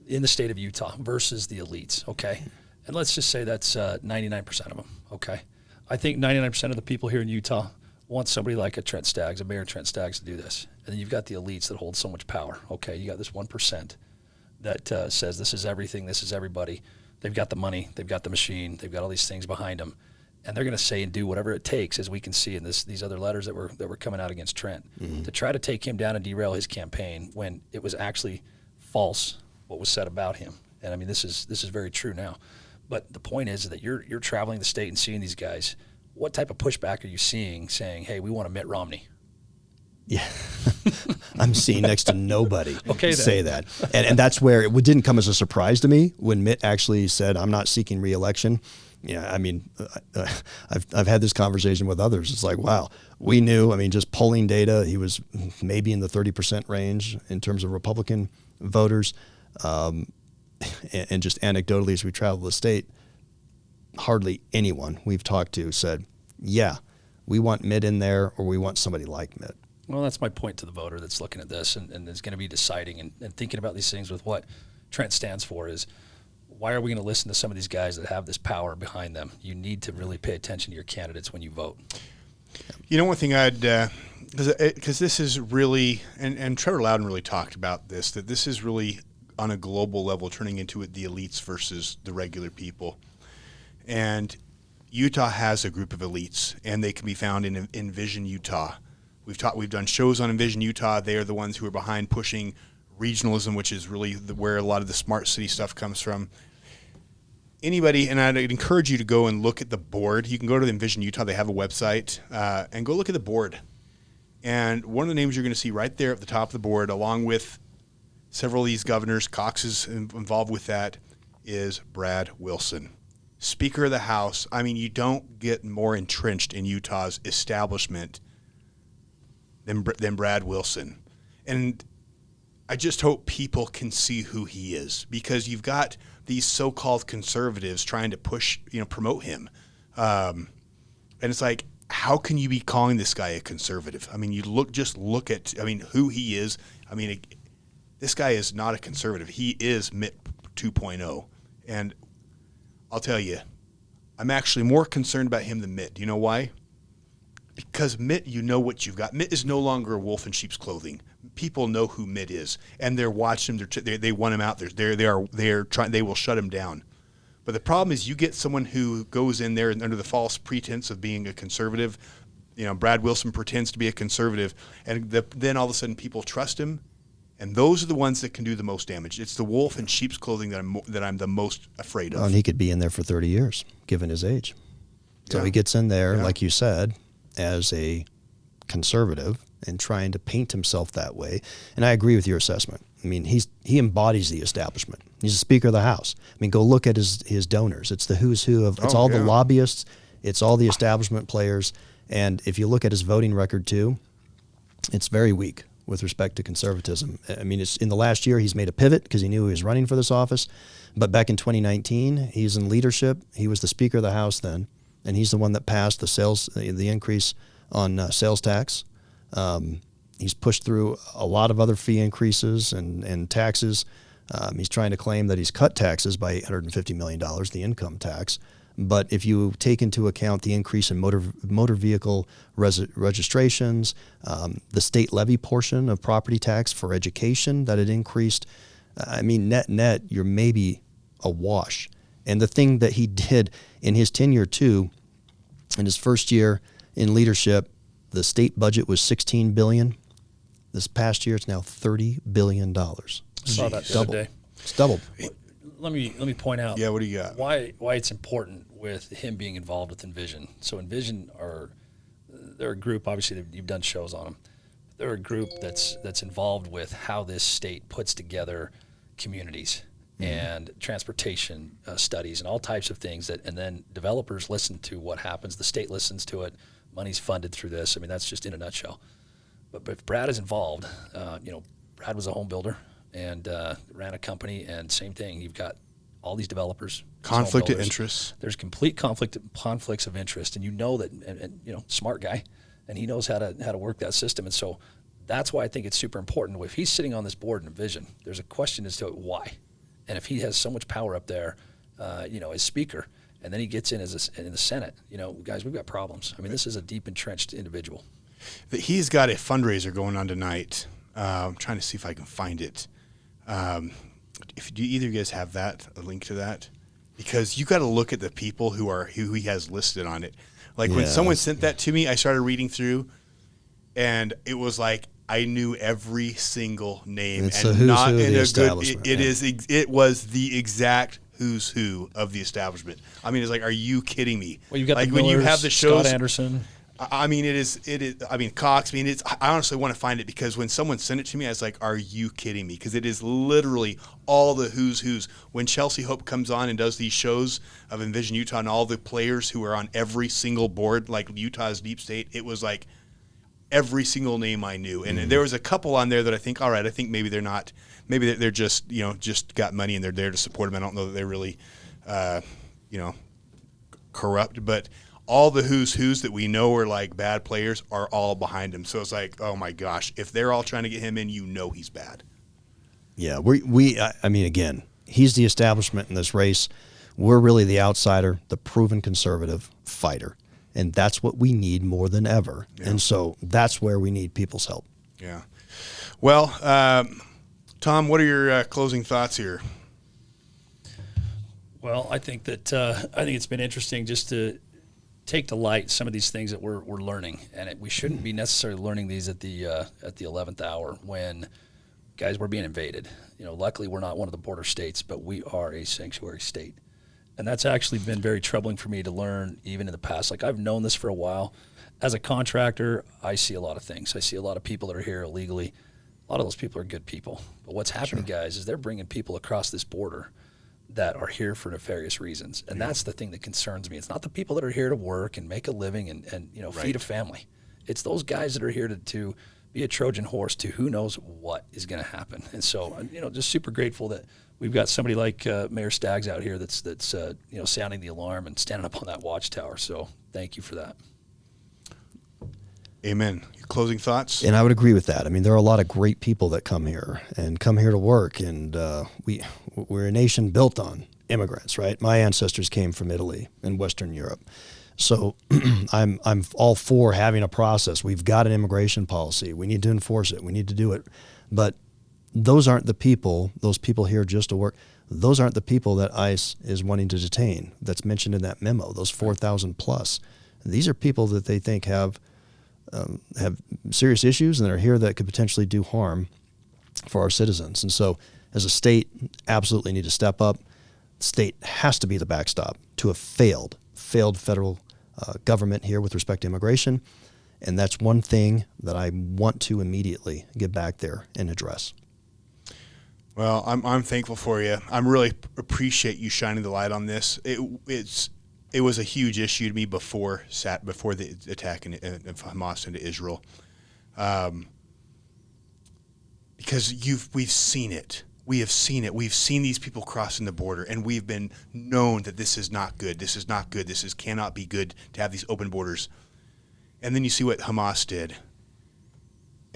in the state of Utah versus the elites. Okay, and let's just say that's ninety nine percent of them. Okay, I think ninety nine percent of the people here in Utah want somebody like a Trent Staggs, a Mayor Trent Staggs, to do this. And then you've got the elites that hold so much power. Okay, you got this one percent that uh, says this is everything, this is everybody. They've got the money, they've got the machine, they've got all these things behind them, and they're going to say and do whatever it takes, as we can see in this these other letters that were that were coming out against Trent, to try to take him down and derail his campaign when it was actually false what was said about him. And I mean, this is this is very true now. But the point is that you're you're traveling the state and seeing these guys. What type of pushback are you seeing saying, "Hey, we want to Mitt Romney"? Yeah, [laughs] I'm seeing next to nobody [laughs] Okay, then. say that, and and that's where it didn't come as a surprise to me when Mitt actually said, "I'm not seeking reelection." Yeah, I mean, uh, I've I've had this conversation with others. It's like, wow, we knew. I mean, just polling data, he was maybe in the 30 percent range in terms of Republican voters, um, and, and just anecdotally as we travel the state, hardly anyone we've talked to said, "Yeah, we want Mitt in there, or we want somebody like Mitt." Well, that's my point to the voter that's looking at this and, and is going to be deciding and, and thinking about these things with what Trent stands for is why are we going to listen to some of these guys that have this power behind them? You need to really pay attention to your candidates when you vote. You know, one thing I'd uh, because uh, this is really and and Trevor Loudon really talked about this that this is really on a global level turning into it the elites versus the regular people, and Utah has a group of elites and they can be found in Envision Utah. We've taught we've done shows on Envision Utah. They are the ones who are behind pushing regionalism, which is really the, where a lot of the smart city stuff comes from anybody, and I'd encourage you to go and look at the board. You can go to the Envision Utah; they have a website, uh, and go look at the board. And one of the names you're going to see right there at the top of the board, along with several of these governors, Cox is involved with that, is Brad Wilson, Speaker of the House. I mean, you don't get more entrenched in Utah's establishment than than Brad Wilson, and I just hope people can see who he is because you've got these so-called conservatives trying to push, you know, promote him, um, and it's like, how can you be calling this guy a conservative? I mean, you look just look at, I mean, who he is. I mean, it, this guy is not a conservative. He is Mitt 2.0, and I'll tell you, I'm actually more concerned about him than Mitt. Do you know why? Because Mitt, you know what you've got. Mitt is no longer a wolf in sheep's clothing. People know who Mitt is, and they're watching him. They're they they want him out there. They're they are they're trying. They will shut him down. But the problem is, you get someone who goes in there under the false pretense of being a conservative. You know, Brad Wilson pretends to be a conservative, and the, then all of a sudden people trust him, and those are the ones that can do the most damage. It's the wolf in sheep's clothing that I'm that I'm the most afraid of. Well, and he could be in there for 30 years, given his age. So Yeah. he gets in there, Yeah. like you said, as a conservative and trying to paint himself that way. And I agree with your assessment. I mean, he's he embodies the establishment. He's the Speaker of the House. I mean, go look at his his donors. It's the who's who of it's Oh, all the lobbyists, it's all the establishment players, and if you look at his voting record too, it's very weak with respect to conservatism. I mean, it's in the last year he's made a pivot because he knew he was running for this office, but back in 2019 he's in leadership. He was the Speaker of the House then, and he's the one that passed the sales the increase on uh, sales tax. Um, he's pushed through a lot of other fee increases and and taxes. Um, he's trying to claim that he's cut taxes by 850 million dollars, the income tax. But if you take into account the increase in motor motor vehicle res- registrations, um, the state levy portion of property tax for education that it increased, I mean, net net, you're maybe a wash. And the thing that he [laughs] did in his tenure too, in his first year in leadership, the state budget was 16 billion. This past year, it's now 30 billion dollars. Saw that the Double. other day. It's doubled. Let me let me point out. Yeah, what do you got? Why why it's important with him being involved with Envision. So Envision are they're a group. Obviously, you've done shows on them. They're a group that's that's involved with how this state puts together communities and transportation uh, studies and all types of things that and then developers listen to what happens the state listens to it money's funded through this i mean that's just in a nutshell But if Brad is involved, uh, you know, Brad was a home builder and uh, ran a company, and same thing. You've got all these developers, Conflict of interests. There's complete conflict conflicts of interest, and you know that, and, and you know, smart guy, and he knows how to how to work that system, and so that's why I think it's super important. If he's sitting on this board and a vision, there's a question as to why, and if he has so much power up there, uh, you know, as speaker, and then he gets in as a, in the Senate, you know, guys, we've got problems. I mean, this is a deep entrenched individual. he's got a fundraiser going on tonight. Uh, I'm trying to see if I can find it. Um, if do either of you guys have that, a link to that, because you got to look at the people who are who he has listed on it. Like when someone sent that to me, I started reading through, and it was like I knew every single name, It's and the who's not who in the a good. It, it yeah. is. It was the exact who's who of the establishment. I mean, it's like, are you kidding me? Well, you've got like the when you Millers, have the shows. Scott Anderson. I I mean, it is. It is. I mean, Cox. I mean, it's. I honestly want to find it because when someone sent it to me, I was like, "Are you kidding me?" Because it is literally all the who's who's. When Chelsea Hope comes on and does these shows of Envision Utah and all the players who are on every single board, like Utah's deep state, it was like every single name I knew, and there was a couple on there that I think, all right, I think maybe they're not. Maybe they're, they're just you know just got money and they're there to support them. I don't know that they're really, uh, you know, corrupt, but all the who's who's that we know are like bad players are all behind him. So it's like, oh my gosh, if they're all trying to get him in, you know he's bad. Yeah, we we I mean again, he's the establishment in this race. We're really the outsider, the proven conservative fighter. And that's what we need more than ever. And so that's where we need people's help. Yeah. Well, um, Tom, what are your uh, closing thoughts here? Well, I think that uh, I think it's been interesting just to take to light some of these things that we're, we're learning, and it, we shouldn't be necessarily learning these at the uh, at the eleventh hour when guys we're being invaded. You know, luckily we're not one of the border states, but we are a sanctuary state, and that's actually been very troubling for me to learn even in the past. Like I've known this for a while. As a contractor, I see a lot of things. I see a lot of people that are here illegally. A lot of those people are good people, but what's happening, guys, is they're bringing people across this border that are here for nefarious reasons. And that's the thing that concerns me. It's not the people that are here to work and make a living and, and you know, Right. feed a family. It's those guys that are here to, to be a Trojan horse to who knows what is going to happen. And so, you know, just super grateful that we've got somebody like uh, Mayor Staggs out here that's, that's uh, you know, sounding the alarm and standing up on that watchtower. So thank you for that. Amen. Your closing thoughts? And I would agree with that. I mean, there are a lot of great people that come here and come here to work, and uh, we we're a nation built on immigrants, right? My ancestors came from Italy and Western Europe, so [clears throat] I'm I'm all for having a process. We've got an immigration policy. We need to enforce it. We need to do it, but those aren't the people. Those people here just to work. Those aren't the people that ICE is wanting to detain. That's mentioned in that memo. Those four thousand plus. These are people that they think have um, have serious issues and that are here that could potentially do harm for our citizens. And so, as a state, absolutely need to step up. State has to be the backstop to a failed, failed federal uh, government here with respect to immigration. And that's one thing that I want to immediately get back there and address. Well, I'm, I'm thankful for you. I'm really appreciate you shining the light on this. It, it's it was a huge issue to me before sat before the attack in, in, of Hamas into Israel, um, because you've we've seen it. We have seen it. We've seen these people crossing the border, and we've been known that this is not good. This is not good. This is cannot be good to have these open borders. And then you see what Hamas did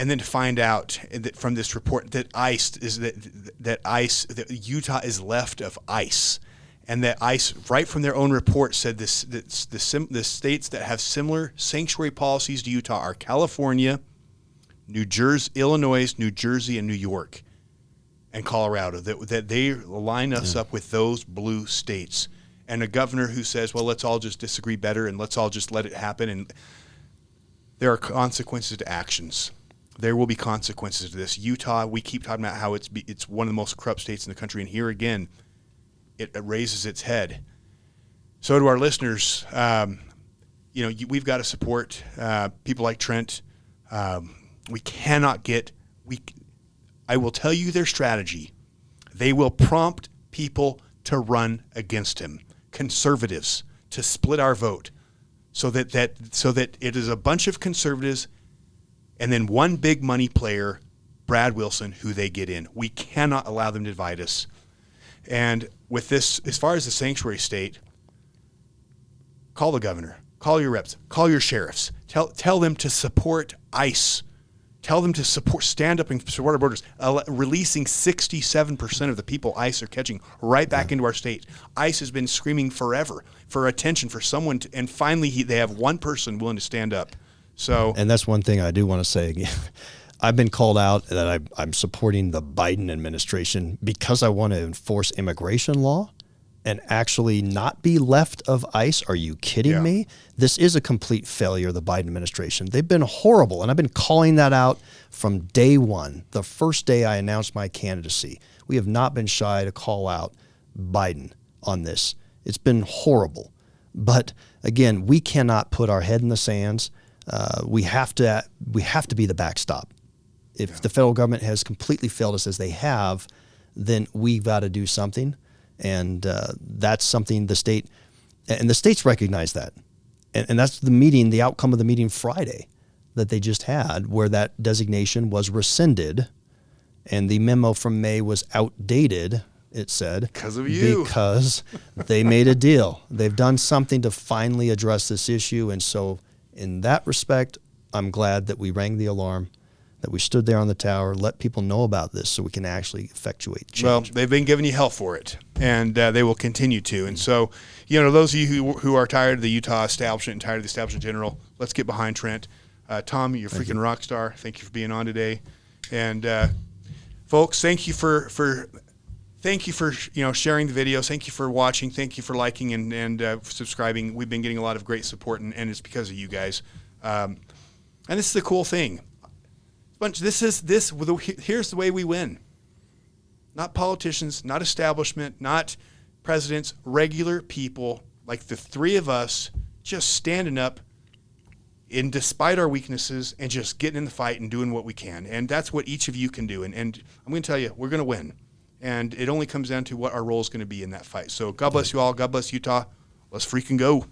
and then to find out that from this report that ICE is that that ICE that Utah is left of ICE, and that ICE right from their own report said this that the sim, the states that have similar sanctuary policies to Utah are California, New Jersey, Illinois, New Jersey, and New York, and Colorado. That that they line us up with those blue states, and a governor who says, "Well, let's all just disagree better and let's all just let it happen." And there are consequences to actions. There will be consequences to this. Utah, we keep talking about how it's be, it's one of the most corrupt states in the country, and here again, it, it raises its head. So, to our listeners, um, you know, you, we've got to support uh, people like Trent. Um, we cannot get we. I will tell you their strategy. They will prompt people to run against him, conservatives, to split our vote, so that that so that it is a bunch of conservatives and then one big money player, Brad Wilson, who they get in. We cannot allow them to divide us. And with this, as far as the sanctuary state, call the governor, call your reps, call your sheriffs, tell tell them to support ICE. Tell them to support, stand up and support our borders. Uh, releasing 67% of the people ICE are catching right back into our state. ICE has been screaming forever for attention, for someone, to, and finally he, they have one person willing to stand up. So, And that's one thing I do want to say again. [laughs] I've been called out that I, I'm supporting the Biden administration because I want to enforce immigration law and actually not be left of ICE. Are you kidding Yeah. me? This is a complete failure of the Biden administration. They've been horrible, and I've been calling that out from day one, the first day I announced my candidacy. We have not been shy to call out Biden on this. It's been horrible. But again, we cannot put our head in the sands. Uh, we have to we have to be the backstop. If the federal government has completely failed us as they have, then we've got to do something, and uh, that's something the state and the states recognize that, and, and that's the meeting, the outcome of the meeting Friday that they just had, where that designation was rescinded, and the memo from May was outdated. It said 'Cause of you. because they made a deal. They've done something to finally address this issue. And so, in that respect, I'm glad that we rang the alarm, that we stood there on the tower, let people know about this so we can actually effectuate change. Well, they've been giving you hell for it, and uh, they will continue to. And so, you know, those of you who, who are tired of the Utah establishment and tired of the establishment in general, let's get behind Trent. Uh, Tom, you're a freaking rock star. Thank you for being on today. And uh, folks, thank you for for thank you for you know sharing the videos. Thank you for watching. Thank you for liking and and uh, subscribing. We've been getting a lot of great support, and, and it's because of you guys. Um, and this is the cool thing. Bunch. This is this. Here's the way we win not politicians, not establishment, not presidents, regular people like the three of us just standing up in despite our weaknesses and just getting in the fight and doing what we can. And that's what each of you can do. And, and I'm going to tell you, we're going to win. And it only comes down to what our role is going to be in that fight. So God bless you all. God bless Utah. Let's freaking go.